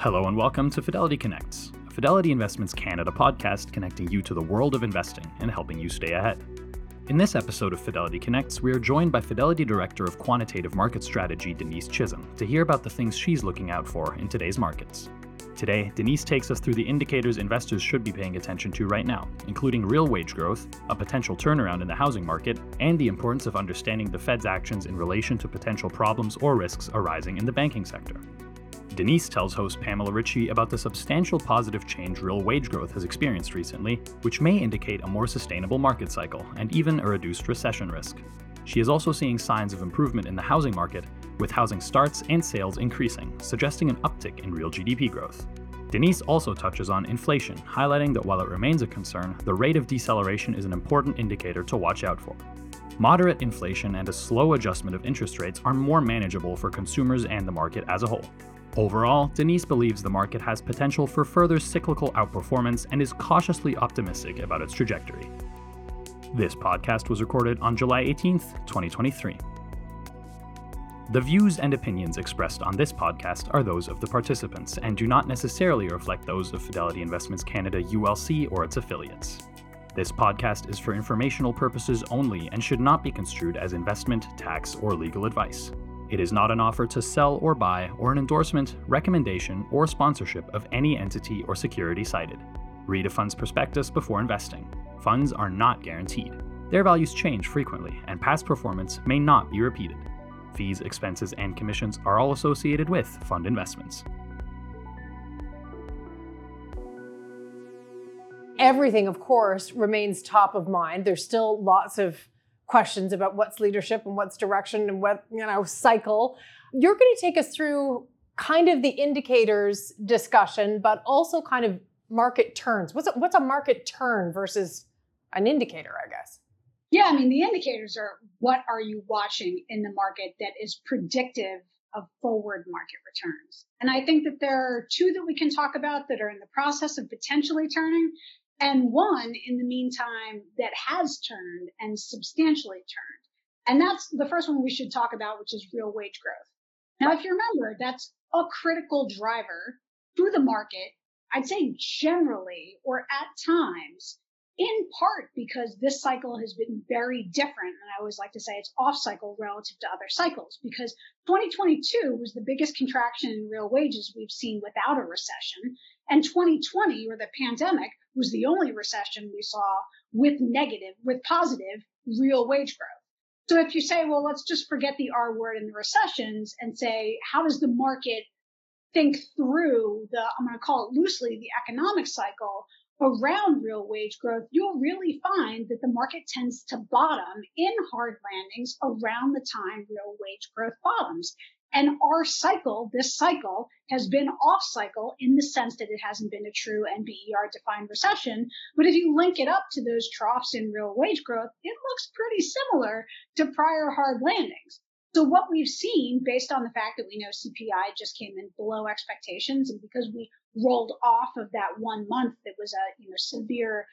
Hello and welcome to Fidelity Connects, a Fidelity Investments Canada podcast connecting you to the world of investing and helping you stay ahead. In this episode of Fidelity Connects, we are joined by Fidelity Director of Quantitative Market Strategy, Denise Chisholm, to hear about the things she's looking out for in today's markets. Today, Denise takes us through the indicators investors should be paying attention to right now, including real wage growth, a potential turnaround in the housing market, and the importance of understanding the Fed's actions in relation to potential problems or risks arising in the banking sector. Denise tells host Pamela Ritchie about the substantial positive change real wage growth has experienced recently, which may indicate a more sustainable market cycle and even a reduced recession risk. She is also seeing signs of improvement in the housing market, with housing starts and sales increasing, suggesting an uptick in real GDP growth. Denise also touches on inflation, highlighting that while it remains a concern, the rate of deceleration is an important indicator to watch out for. Moderate inflation and a slow adjustment of interest rates are more manageable for consumers and the market as a whole. Overall, Denise believes the market has potential for further cyclical outperformance and is cautiously optimistic about its trajectory. This podcast was recorded on July 18th, 2023. The views and opinions expressed on this podcast are those of the participants and do not necessarily reflect those of Fidelity Investments Canada ULC or its affiliates. This podcast is for informational purposes only and should not be construed as investment, tax, or legal advice. It is not an offer to sell or buy, or an endorsement, recommendation, or sponsorship of any entity or security cited. Read a fund's prospectus before investing. Funds are not guaranteed. Their values change frequently, and past performance may not be repeated. Fees, expenses, and commissions are all associated with fund investments. Everything, of course, remains top of mind. There's still lots of questions about what's leadership and what's direction and what, you know, cycle. You're going to take us through kind of the indicators discussion, but also kind of market turns. What's a, what's a market turn versus an indicator, I guess? Yeah, I mean, the indicators are what are you watching in the market that is predictive of forward market returns. And I think that there are two that we can talk about that are in the process of potentially turning and one in the meantime that has turned and substantially turned. And that's the first one we should talk about, which is real wage growth. Now, if you remember, that's a critical driver through the market. I'd say generally or at times, in part because this cycle has been very different. And I always like to say it's off cycle relative to other cycles because 2022 was the biggest contraction in real wages we've seen without a recession. And 2020 or the pandemic was the only recession we saw with negative, with positive real wage growth. So if you say, well, let's just forget the R word in the recessions and say, how does the market think through the, I'm going to call it loosely, the economic cycle around real wage growth, you'll really find that the market tends to bottom in hard landings around the time real wage growth bottoms. And our cycle, this cycle has been off cycle in the sense that it hasn't been a true NBER defined recession. But if you link it up to those troughs in real wage growth, it looks pretty similar to prior hard landings. So what we've seen based on the fact that we know CPI just came in below expectations and because we rolled off of that one month that was a you know severe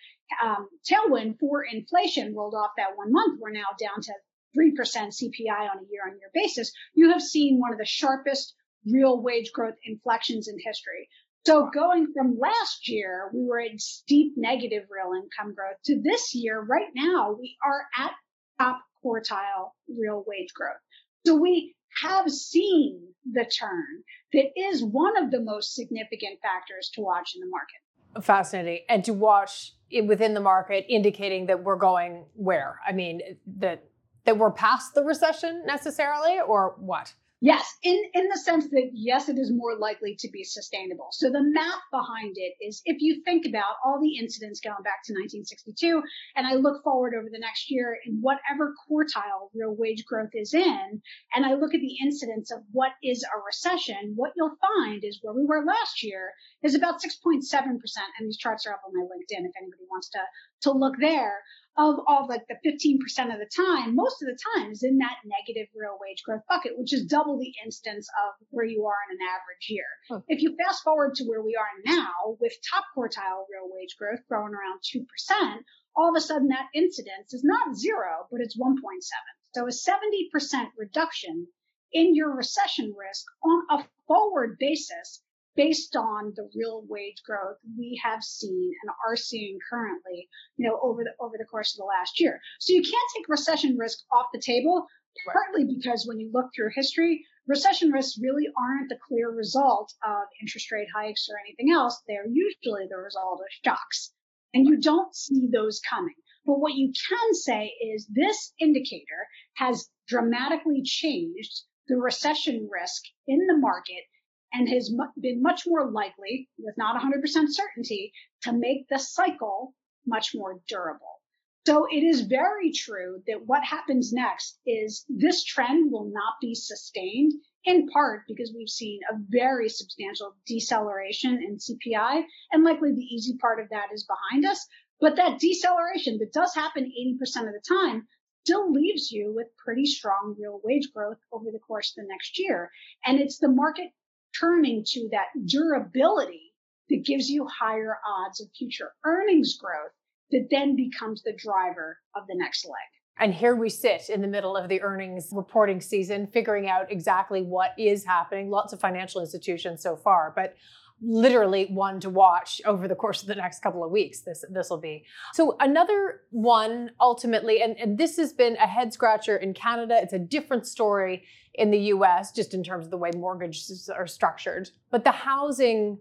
um, tailwind for inflation rolled off that one month, we're now down to 3% CPI on a year on year basis, you have seen one of the sharpest real wage growth inflections in history. So going from last year, we were at steep negative real income growth to this year, right now, we are at top quartile real wage growth. So we have seen the turn that is one of the most significant factors to watch in the market. Fascinating. And to watch within the market indicating that we're going where? I mean, that that we're past the recession necessarily, or what? Yes, in, in the sense that yes, it is more likely to be sustainable. So the math behind it is if you think about all the incidents going back to 1962, and I look forward over the next year in whatever quartile real wage growth is in, and I look at the incidence of what is a recession, what you'll find is where we were last year is about 6.7%. And these charts are up on my LinkedIn if anybody wants to, to look there of, all like the 15% of the time, most of the time is in that negative real wage growth bucket, which is double the instance of where you are in an average year. Hmm. If you fast forward to where we are now with top quartile real wage growth growing around 2%, all of a sudden that incidence is not zero, but it's 1.7. So a 70% reduction in your recession risk on a forward basis based on the real wage growth we have seen and are seeing currently, you know, over the over the course of the last year. So you can't take recession risk off the table, partly because when you look through history, recession risks really aren't the clear result of interest rate hikes or anything else. They're usually the result of shocks. And you don't see those coming. But what you can say is this indicator has dramatically changed the recession risk in the market and has been much more likely, with not 100% certainty, to make the cycle much more durable. So it is very true that what happens next is this trend will not be sustained in part because we've seen a very substantial deceleration in CPI and likely the easy part of that is behind us. But that deceleration that does happen 80% of the time still leaves you with pretty strong real wage growth over the course of the next year. And it's the market turning to that durability that gives you higher odds of future earnings growth that then becomes the driver of the next leg. And here we sit in the middle of the earnings reporting season, figuring out exactly what is happening. Lots of financial institutions so far, but literally one to watch over the course of the next couple of weeks this this will be. So another one ultimately and, and this has been a head scratcher in canada. It's a different story in the us just in terms of the way mortgages are structured. But the housing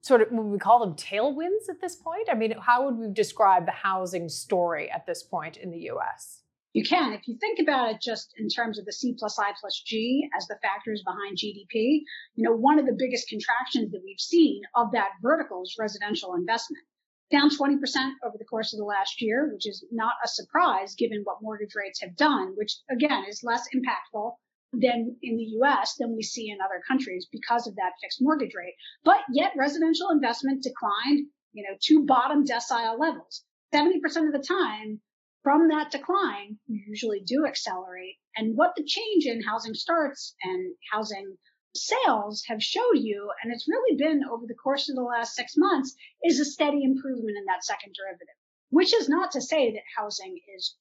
sort of would we call them tailwinds at this point? I mean how would we describe the housing story at this point in the us you can. If you think about it just in terms of the C plus I plus G as the factors behind GDP, you know, one of the biggest contractions that we've seen of that vertical is residential investment. Down 20% over the course of the last year, which is not a surprise given what mortgage rates have done, which again is less impactful than in the US than we see in other countries because of that fixed mortgage rate. But yet residential investment declined, you know, to bottom decile levels. 70% of the time, from that decline, you usually do accelerate. And what the change in housing starts and housing sales have showed you, and it's really been over the course of the last six months, is a steady improvement in that second derivative, which is not to say that housing is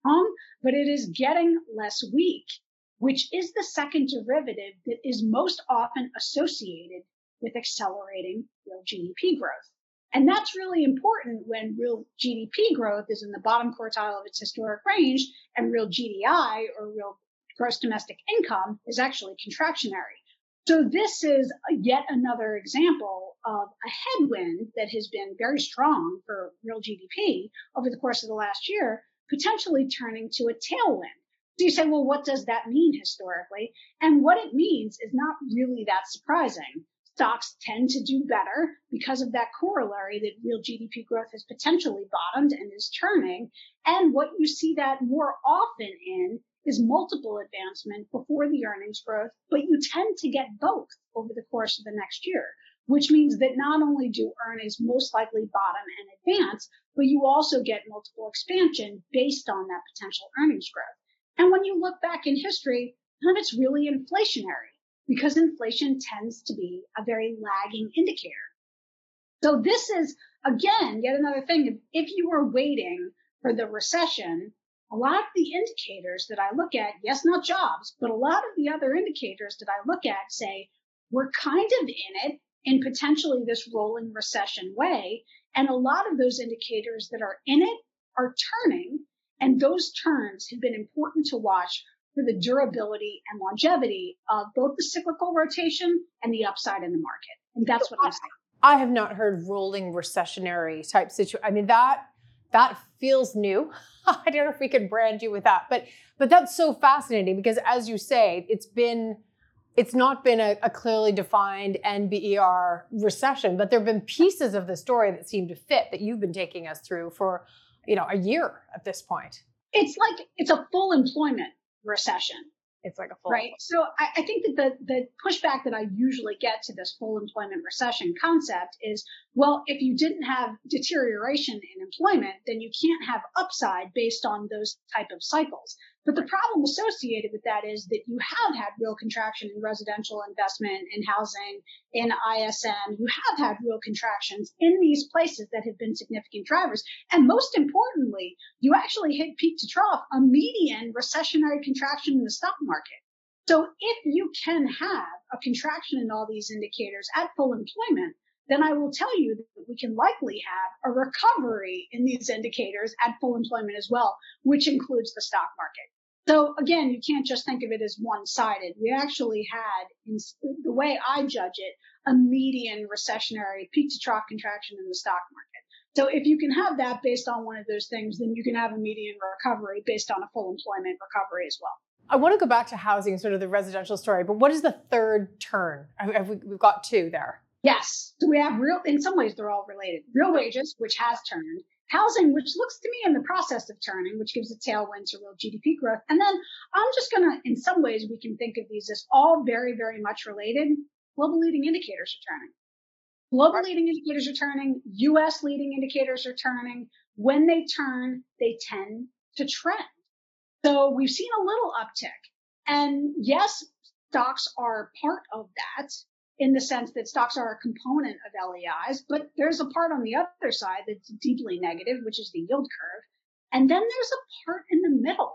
strong, but it is getting less weak, which is the second derivative that is most often associated with accelerating real GDP growth. And that's really important when real GDP growth is in the bottom quartile of its historic range and real GDI or real gross domestic income is actually contractionary. So this is yet another example of a headwind that has been very strong for real GDP over the course of the last year, potentially turning to a tailwind. So you say, well, what does that mean historically? And what it means is not really that surprising stocks tend to do better because of that corollary that real GDP growth has potentially bottomed and is turning. And what you see that more often in is multiple advancement before the earnings growth, but you tend to get both over the course of the next year, which means that not only do earnings most likely bottom and advance, but you also get multiple expansion based on that potential earnings growth. And when you look back in history, none of it's really inflationary because inflation tends to be a very lagging indicator. So this is again, yet another thing. If you were waiting for the recession, a lot of the indicators that I look at, yes, not jobs, but a lot of the other indicators that I look at say we're kind of in it in potentially this rolling recession way. And a lot of those indicators that are in it are turning. And those turns have been important to watch for the durability and longevity of both the cyclical rotation and the upside in the market. And that's what I'm saying. I have not heard rolling recessionary type situation. I mean that that feels new. I don't know if we can brand you with that, but but that's so fascinating because as you say, it's been it's not been a, a clearly defined NBER recession, but there have been pieces of the story that seem to fit that you've been taking us through for you know a year at this point. It's like it's a full employment recession. It's like a full right. So I, I think that the the pushback that I usually get to this full employment recession concept is, well, if you didn't have deterioration in employment, then you can't have upside based on those type of cycles. But the problem associated with that is that you have had real contraction in residential investment, in housing, in ISM. You have had real contractions in these places that have been significant drivers. And most importantly, you actually hit peak to trough a median recessionary contraction in the stock market. So if you can have a contraction in all these indicators at full employment, then I will tell you that we can likely have a recovery in these indicators at full employment as well, which includes the stock market. So again, you can't just think of it as one sided. We actually had, in the way I judge it, a median recessionary peak to trough contraction in the stock market. So if you can have that based on one of those things, then you can have a median recovery based on a full employment recovery as well. I want to go back to housing, sort of the residential story, but what is the third turn? We've got two there. Yes. So we have real, in some ways, they're all related. Real wages, which has turned, housing, which looks to me in the process of turning, which gives a tailwind to real GDP growth. And then I'm just going to, in some ways, we can think of these as all very, very much related. Global leading indicators are turning. Global leading indicators are turning. US leading indicators are turning. When they turn, they tend to trend. So we've seen a little uptick. And yes, stocks are part of that in the sense that stocks are a component of LEIs, but there's a part on the other side that's deeply negative, which is the yield curve. And then there's a part in the middle,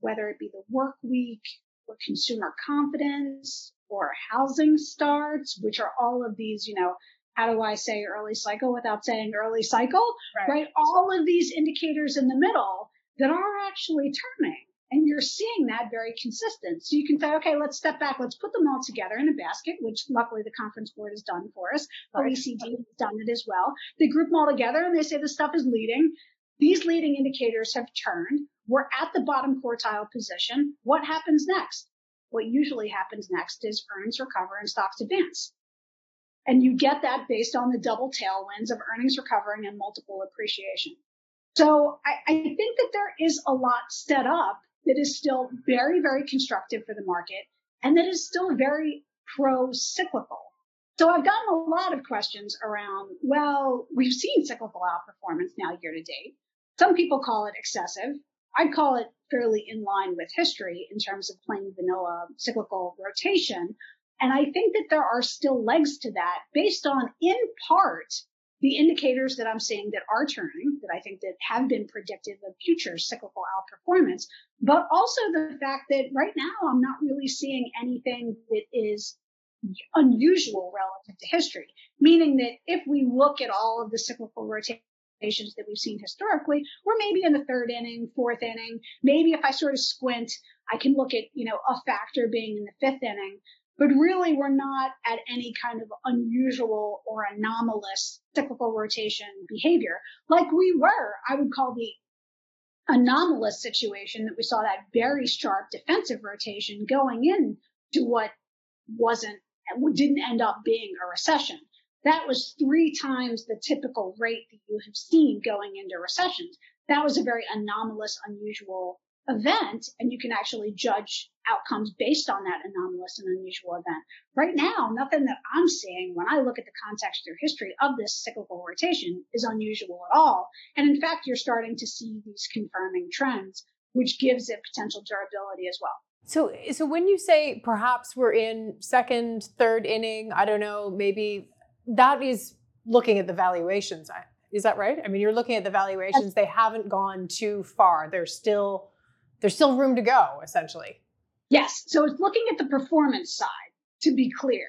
whether it be the work week or consumer confidence or housing starts, which are all of these, you know, how do I say early cycle without saying early cycle? Right. right? All of these indicators in the middle that are actually turning. And you're seeing that very consistent. So you can say, okay, let's step back. Let's put them all together in a basket, which luckily the conference board has done for us. Right. OECD has done it as well. They group them all together and they say the stuff is leading. These leading indicators have turned. We're at the bottom quartile position. What happens next? What usually happens next is earnings recover and stocks advance. And you get that based on the double tailwinds of earnings recovering and multiple appreciation. So I, I think that there is a lot set up that is still very, very constructive for the market and that is still very pro cyclical. So I've gotten a lot of questions around, well, we've seen cyclical outperformance now year to date. Some people call it excessive. I'd call it fairly in line with history in terms of plain vanilla cyclical rotation. And I think that there are still legs to that based on, in part, the indicators that I'm seeing that are turning, that I think that have been predictive of future cyclical outperformance, but also the fact that right now I'm not really seeing anything that is unusual relative to history. Meaning that if we look at all of the cyclical rotations that we've seen historically, we're maybe in the third inning, fourth inning. Maybe if I sort of squint, I can look at, you know, a factor being in the fifth inning but really we're not at any kind of unusual or anomalous cyclical rotation behavior like we were, I would call the anomalous situation that we saw that very sharp defensive rotation going into what wasn't, didn't end up being a recession. That was three times the typical rate that you have seen going into recessions. That was a very anomalous, unusual event and you can actually judge outcomes based on that anomalous and unusual event. Right now, nothing that I'm seeing when I look at the context or history of this cyclical rotation is unusual at all. And in fact, you're starting to see these confirming trends, which gives it potential durability as well. So, so when you say perhaps we're in second, third inning, I don't know, maybe that is looking at the valuations. Is that right? I mean, you're looking at the valuations; they haven't gone too far. They're still there's still room to go, essentially. Yes. So it's looking at the performance side, to be clear.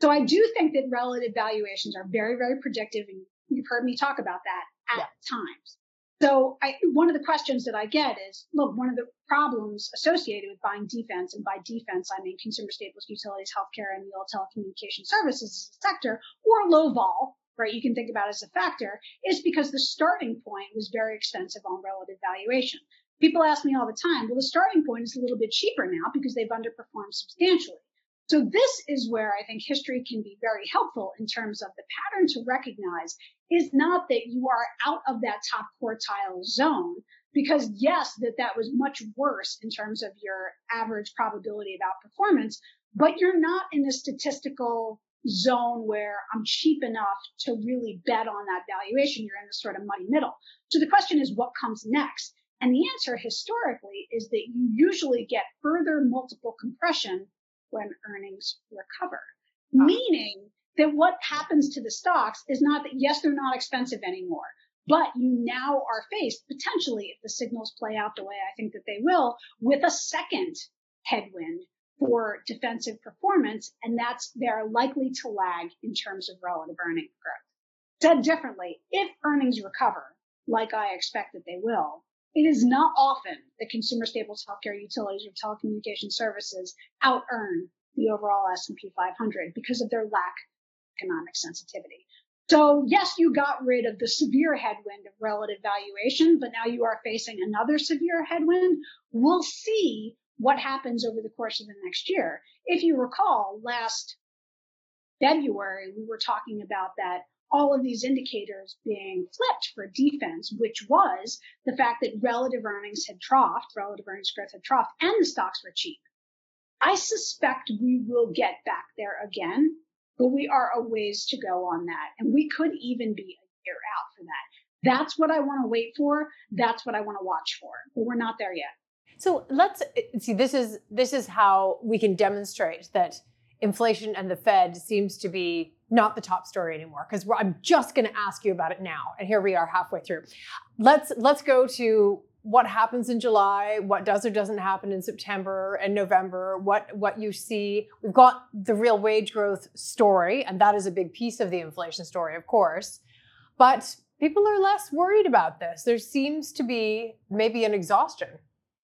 So I do think that relative valuations are very, very predictive. And you've heard me talk about that at yeah. times. So I, one of the questions that I get is, look, one of the problems associated with buying defense, and by defense, I mean consumer staples, utilities, healthcare, and the old telecommunication services sector, or low vol, right? You can think about as a factor, is because the starting point was very expensive on relative valuation. People ask me all the time, well, the starting point is a little bit cheaper now because they've underperformed substantially. So this is where I think history can be very helpful in terms of the pattern to recognize is not that you are out of that top quartile zone because yes, that that was much worse in terms of your average probability of outperformance, but you're not in a statistical zone where I'm cheap enough to really bet on that valuation. You're in a sort of muddy middle. So the question is what comes next? And the answer historically is that you usually get further multiple compression when earnings recover, ah. meaning that what happens to the stocks is not that, yes, they're not expensive anymore, but you now are faced potentially, if the signals play out the way I think that they will, with a second headwind, for defensive performance, and that's they're likely to lag in terms of relative earnings growth. Said differently, if earnings recover, like I expect that they will, it is not often that consumer staples, healthcare, utilities, or telecommunication services out earn the overall S&P 500 because of their lack of economic sensitivity. So yes, you got rid of the severe headwind of relative valuation, but now you are facing another severe headwind. We'll see what happens over the course of the next year. If you recall, last February, we were talking about that all of these indicators being flipped for defense, which was the fact that relative earnings had troughed, relative earnings growth had troughed, and the stocks were cheap. I suspect we will get back there again, but we are a ways to go on that. And we could even be a year out for that. That's what I want to wait for. That's what I want to watch for, but we're not there yet. So let's see. This is this is how we can demonstrate that inflation and the Fed seems to be not the top story anymore. Because I'm just going to ask you about it now, and here we are halfway through. Let's let's go to what happens in July, what does or doesn't happen in September and November, what what you see. We've got the real wage growth story, and that is a big piece of the inflation story, of course. But people are less worried about this. There seems to be maybe an exhaustion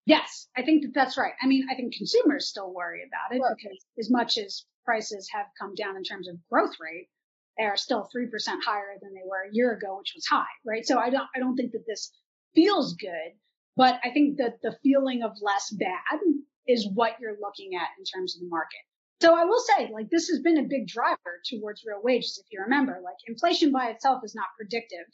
Yes, I think that that's right. I mean, I think consumers still worry about it sure. because as much as prices have come down in terms of growth rate, they are still 3% higher than they were a year ago, which was high, right? So I don't, I don't think that this feels good, but I think that the feeling of less bad is what you're looking at in terms of the market. So I will say, like, this has been a big driver towards real wages. If you remember, like, inflation by itself is not predictive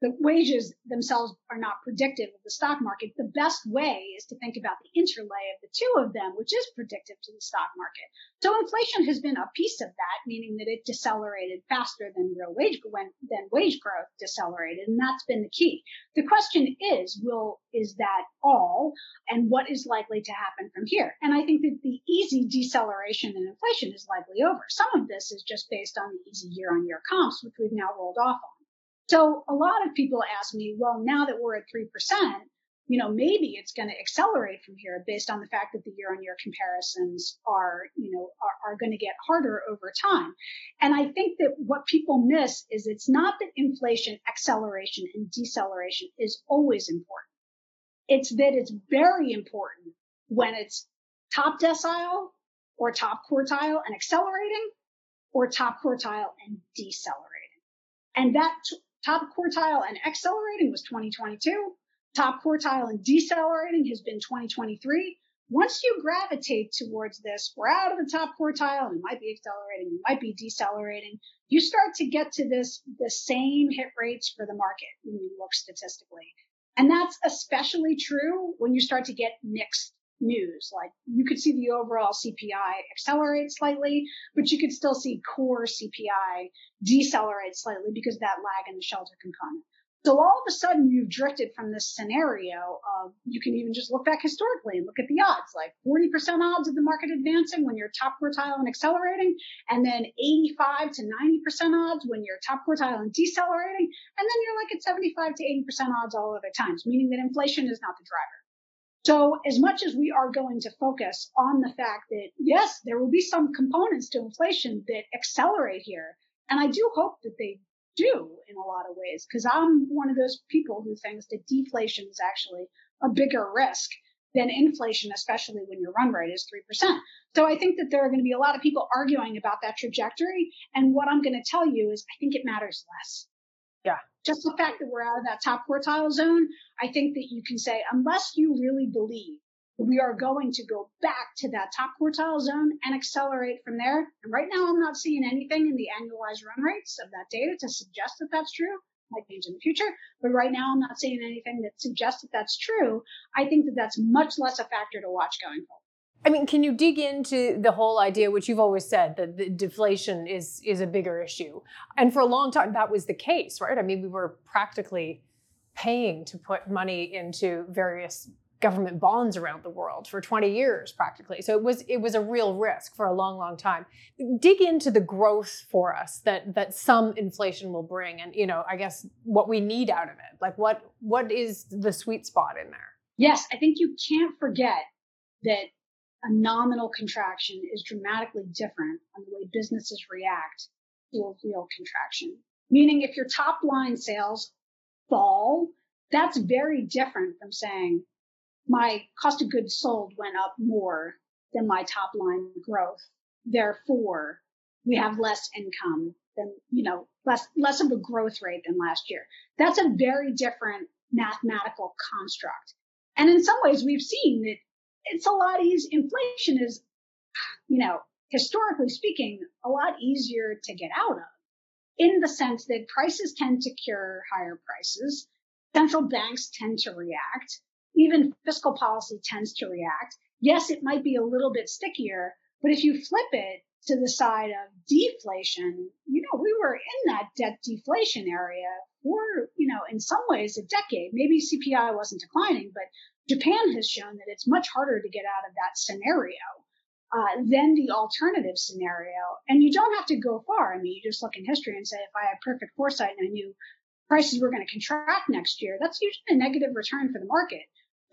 the wages themselves are not predictive of the stock market. The best way is to think about the interlay of the two of them, which is predictive to the stock market. So inflation has been a piece of that, meaning that it decelerated faster than real wage than wage growth decelerated, and that's been the key. The question is, will is that all, and what is likely to happen from here? And I think that the easy deceleration in inflation is likely over. Some of this is just based on the easy year-on-year comps, which we've now rolled off on. So a lot of people ask me, well, now that we're at 3%, you know, maybe it's going to accelerate from here based on the fact that the year on year comparisons are, you know, are, are going to get harder over time. And I think that what people miss is it's not that inflation acceleration and deceleration is always important. It's that it's very important when it's top decile or top quartile and accelerating or top quartile and decelerating. And that Top quartile and accelerating was 2022. Top quartile and decelerating has been 2023. Once you gravitate towards this, we're out of the top quartile and it might be accelerating, it might be decelerating. You start to get to this, the same hit rates for the market when you look statistically. And that's especially true when you start to get mixed news. Like you could see the overall CPI accelerate slightly, but you could still see core CPI decelerate slightly because that lag in the shelter component. So all of a sudden you've drifted from this scenario of you can even just look back historically and look at the odds, like 40% odds of the market advancing when you're top quartile and accelerating, and then 85 to 90% odds when you're top quartile and decelerating, and then you're like at 75 to 80% odds all other times, meaning that inflation is not the driver. So as much as we are going to focus on the fact that yes, there will be some components to inflation that accelerate here. And I do hope that they do in a lot of ways, because I'm one of those people who thinks that deflation is actually a bigger risk than inflation, especially when your run rate is 3%. So I think that there are going to be a lot of people arguing about that trajectory. And what I'm going to tell you is I think it matters less. Yeah just the fact that we're out of that top quartile zone, I think that you can say, unless you really believe we are going to go back to that top quartile zone and accelerate from there. And right now, I'm not seeing anything in the annualized run rates of that data to suggest that that's true. Might change in the future, but right now, I'm not seeing anything that suggests that that's true. I think that that's much less a factor to watch going forward. I mean, can you dig into the whole idea, which you've always said that deflation is is a bigger issue, and for a long time that was the case, right? I mean, we were practically paying to put money into various government bonds around the world for 20 years practically. So it was it was a real risk for a long long time. Dig into the growth for us that that some inflation will bring and you know i guess what we need out of it. Like what what is the sweet spot in there? Yes i think you can't forget that a nominal contraction is dramatically different on the way businesses react to a real contraction. Meaning if your top line sales fall, that's very different from saying my cost of goods sold went up more than my top line growth. Therefore, we have less income than, you know, less, less of a growth rate than last year. That's a very different mathematical construct. And in some ways, we've seen that it's a lot easier. Inflation is, you know, historically speaking, a lot easier to get out of in the sense that prices tend to cure higher prices. Central banks tend to react. Even fiscal policy tends to react. Yes, it might be a little bit stickier, but if you flip it to the side of deflation, you know, we were in that debt deflation area for, you know, in some ways a decade. Maybe CPI wasn't declining, but Japan has shown that it's much harder to get out of that scenario uh, than the alternative scenario. And you don't have to go far. I mean, you just look in history and say, if I had perfect foresight and I knew prices were going to contract next year, that's usually a negative return for the market.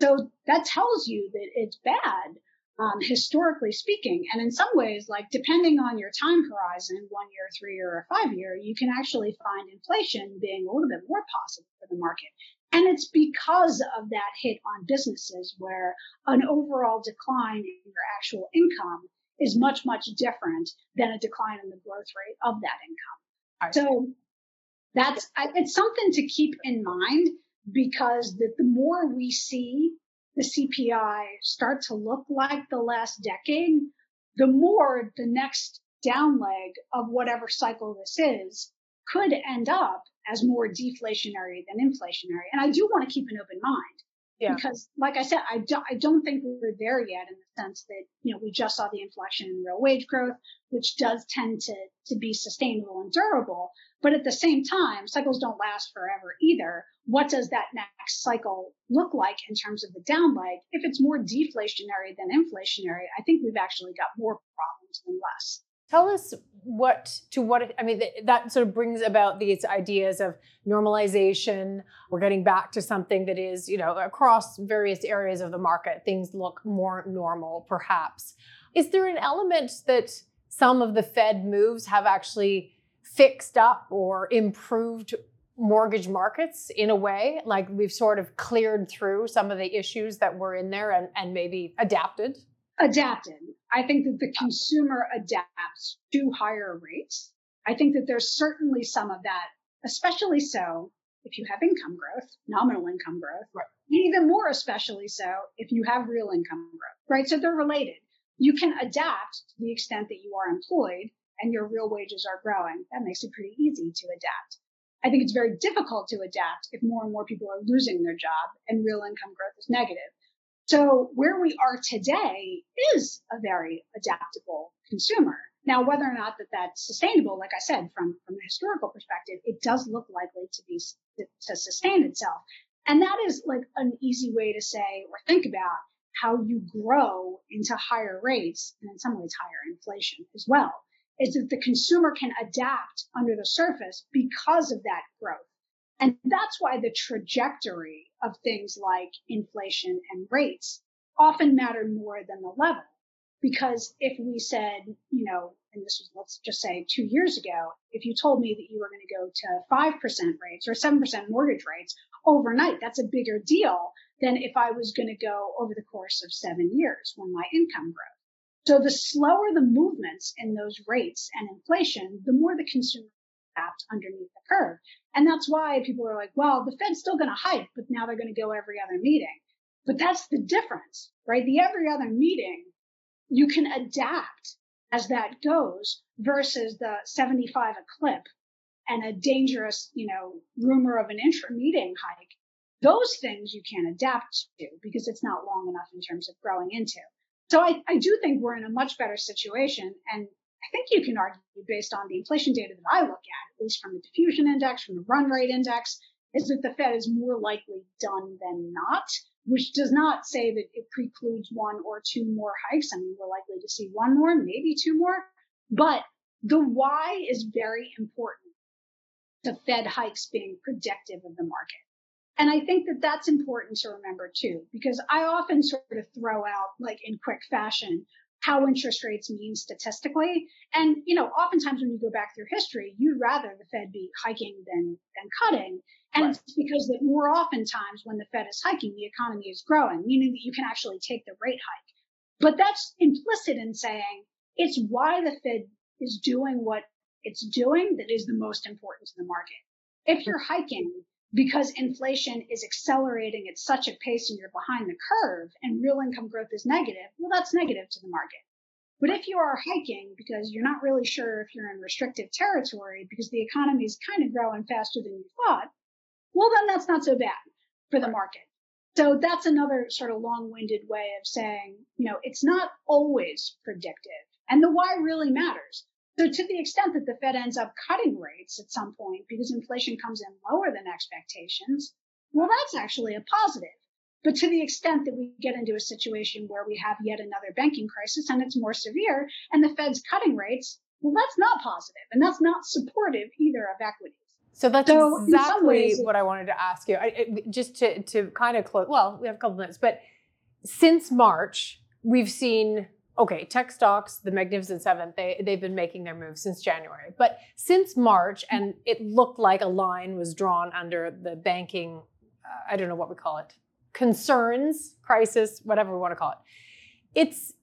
So that tells you that it's bad um, historically speaking. And in some ways, like depending on your time horizon, one year, three year, or five year, you can actually find inflation being a little bit more positive for the market. And it's because of that hit on businesses where an overall decline in your actual income is much, much different than a decline in the growth rate of that income. So that's, it's something to keep in mind because the, the more we see the CPI start to look like the last decade, the more the next down leg of whatever cycle this is could end up as more deflationary than inflationary. And I do want to keep an open mind. Yeah. Because, like I said, I, do, I don't think we're there yet in the sense that, you know, we just saw the inflection in real wage growth, which does tend to, to be sustainable and durable. But at the same time, cycles don't last forever either. What does that next cycle look like in terms of the down leg? If it's more deflationary than inflationary, I think we've actually got more problems than less. Tell us what to what I mean that sort of brings about these ideas of normalization. We're getting back to something that is, you know, across various areas of the market, things look more normal perhaps. Is there an element that some of the Fed moves have actually fixed up or improved mortgage markets in a way? Like we've sort of cleared through some of the issues that were in there and, and maybe adapted? Adapted. I think that the consumer adapts to higher rates. I think that there's certainly some of that, especially so if you have income growth, nominal income growth, right. even more especially so if you have real income growth, right? So they're related. You can adapt to the extent that you are employed and your real wages are growing. That makes it pretty easy to adapt. I think it's very difficult to adapt if more and more people are losing their job and real income growth is negative. So where we are today is a very adaptable consumer. Now, whether or not that that's sustainable, like I said, from, from a historical perspective, it does look likely to be, to sustain itself. And that is like an easy way to say or think about how you grow into higher rates and in some ways higher inflation as well, is that the consumer can adapt under the surface because of that growth. And that's why the trajectory of things like inflation and rates often matter more than the level. Because if we said, you know, and this was, let's just say two years ago, if you told me that you were going to go to 5% rates or 7% mortgage rates overnight, that's a bigger deal than if I was going to go over the course of seven years when my income grows. So the slower the movements in those rates and inflation, the more the consumer underneath the curve. And that's why people are like, well, the Fed's still going to hike, but now they're going to go every other meeting. But that's the difference, right? The every other meeting, you can adapt as that goes versus the 75 a clip and a dangerous, you know, rumor of an intra meeting hike. Those things you can't adapt to because it's not long enough in terms of growing into. So I, I do think we're in a much better situation. And I think you can argue based on the inflation data that I look at, at least from the diffusion index, from the run rate index, is that the Fed is more likely done than not, which does not say that it precludes one or two more hikes. I mean, we're likely to see one more, maybe two more, but the why is very important. The Fed hikes being predictive of the market. And I think that that's important to remember too, because I often sort of throw out like in quick fashion how interest rates mean statistically. And, you know, oftentimes when you go back through history, you'd rather the Fed be hiking than, than cutting. And right. it's because that more oftentimes when the Fed is hiking, the economy is growing, meaning that you can actually take the rate hike. But that's implicit in saying it's why the Fed is doing what it's doing that is the most important to the market. If you're hiking because inflation is accelerating at such a pace and you're behind the curve and real income growth is negative, well, that's negative to the market. But if you are hiking because you're not really sure if you're in restrictive territory because the economy is kind of growing faster than you thought, well, then that's not so bad for the market. So that's another sort of long-winded way of saying, you know, it's not always predictive and the why really matters. So to the extent that the Fed ends up cutting rates at some point because inflation comes in lower than expectations, well, that's actually a positive. But to the extent that we get into a situation where we have yet another banking crisis and it's more severe and the Fed's cutting rates, well, that's not positive and that's not supportive either of equities. So that's so exactly ways, what I wanted to ask you. I, it, just to, to kind of close, well, we have a couple minutes, but since March, we've seen okay, tech stocks, the Magnificent Seven, they, they've been making their moves since January. But since March, and it looked like a line was drawn under the banking, uh, I don't know what we call it, concerns, crisis, whatever we want to call it. It's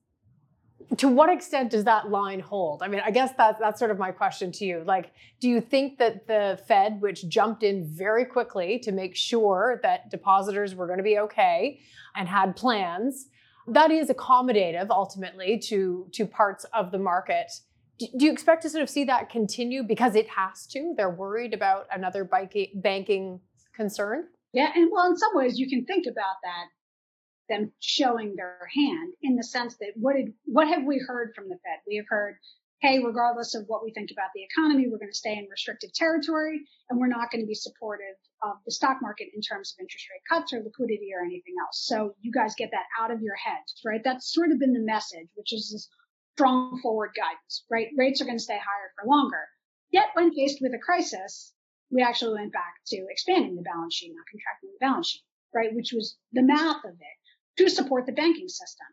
to what extent does that line hold? I mean, I guess that, that's sort of my question to you. Like, do you think that the Fed, which jumped in very quickly to make sure that depositors were going to be okay and had plans, that is accommodative ultimately to to parts of the market. Do, do you expect to sort of see that continue because it has to? They're worried about another banking banking concern. Yeah, and well, in some ways, you can think about that them showing their hand in the sense that what did what have we heard from the Fed? We have heard hey, regardless of what we think about the economy, we're going to stay in restrictive territory and we're not going to be supportive of the stock market in terms of interest rate cuts or liquidity or anything else. So you guys get that out of your heads, right? That's sort of been the message, which is this strong forward guidance, right? Rates are going to stay higher for longer. Yet when faced with a crisis, we actually went back to expanding the balance sheet, not contracting the balance sheet, right? Which was the math of it to support the banking system.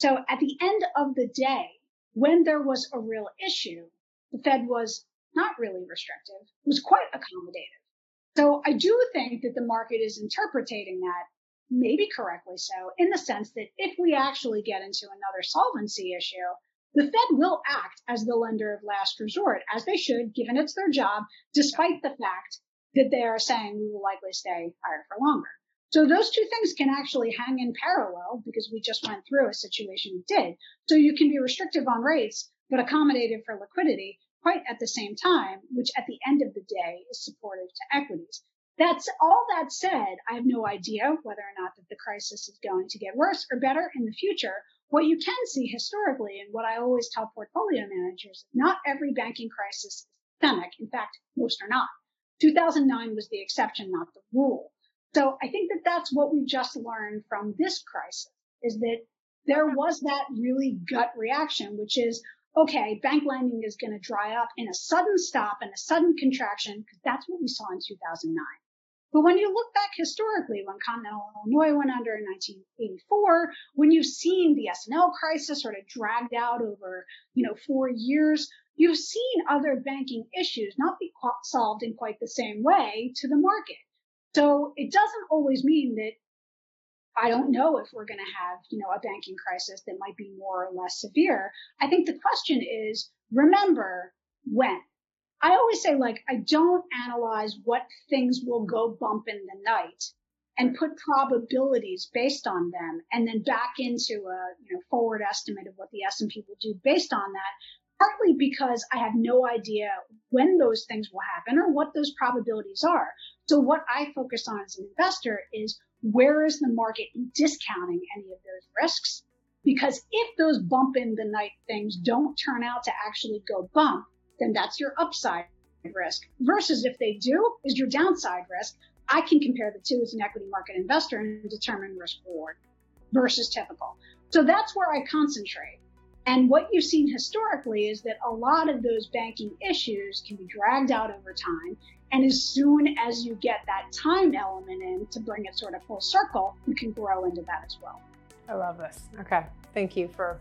So at the end of the day, when there was a real issue, the Fed was not really restrictive, was quite accommodative. So I do think that the market is interpreting that maybe correctly so in the sense that if we actually get into another solvency issue, the Fed will act as the lender of last resort, as they should, given it's their job, despite the fact that they are saying we will likely stay higher for longer. So those two things can actually hang in parallel because we just went through a situation we did. So you can be restrictive on rates, but accommodative for liquidity quite at the same time, which at the end of the day is supportive to equities. That's all that said, I have no idea whether or not that the crisis is going to get worse or better in the future. What you can see historically and what I always tell portfolio managers, not every banking crisis is systemic. In fact, most are not. 2009 was the exception, not the rule. So I think that that's what we just learned from this crisis is that there was that really gut reaction, which is, okay, bank lending is going to dry up in a sudden stop and a sudden contraction because that's what we saw in 2009. But when you look back historically, when Continental Illinois went under in 1984, when you've seen the S&L crisis sort of dragged out over, you know, four years, you've seen other banking issues not be solved in quite the same way to the market. So it doesn't always mean that I don't know if we're going to have, you know, a banking crisis that might be more or less severe. I think the question is, remember when. I always say, like, I don't analyze what things will go bump in the night and put probabilities based on them and then back into a, you know, forward estimate of what the S&P will do based on that partly because I have no idea when those things will happen or what those probabilities are. So what I focus on as an investor is where is the market discounting any of those risks? Because if those bump in the night things don't turn out to actually go bump, then that's your upside risk versus if they do is your downside risk. I can compare the two as an equity market investor and determine risk reward versus typical. So that's where I concentrate. And what you've seen historically is that a lot of those banking issues can be dragged out over time. And as soon as you get that time element in to bring it sort of full circle, you can grow into that as well. I love this. Okay. Thank you for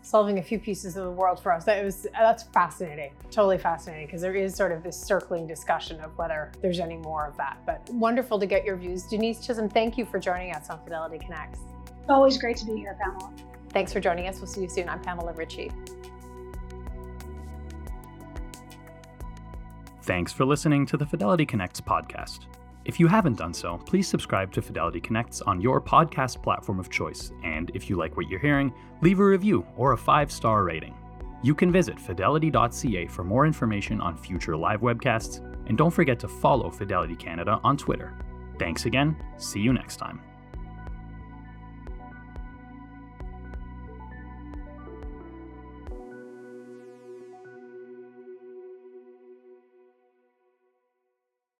solving a few pieces of the world for us. That was that's fascinating, totally fascinating, because there is sort of this circling discussion of whether there's any more of that. But wonderful to get your views. Denise Chisholm, thank you for joining us on Fidelity Connects. Always great to be here, Pamela. Thanks for joining us. We'll see you soon. I'm Pamela Ritchie. Thanks for listening to the Fidelity Connects podcast. If you haven't done so, please subscribe to Fidelity Connects on your podcast platform of choice. And if you like what you're hearing, leave a review or a five star rating. You can visit fidelity.ca for more information on future live webcasts, and don't forget to follow Fidelity Canada on Twitter. Thanks again. See you next time.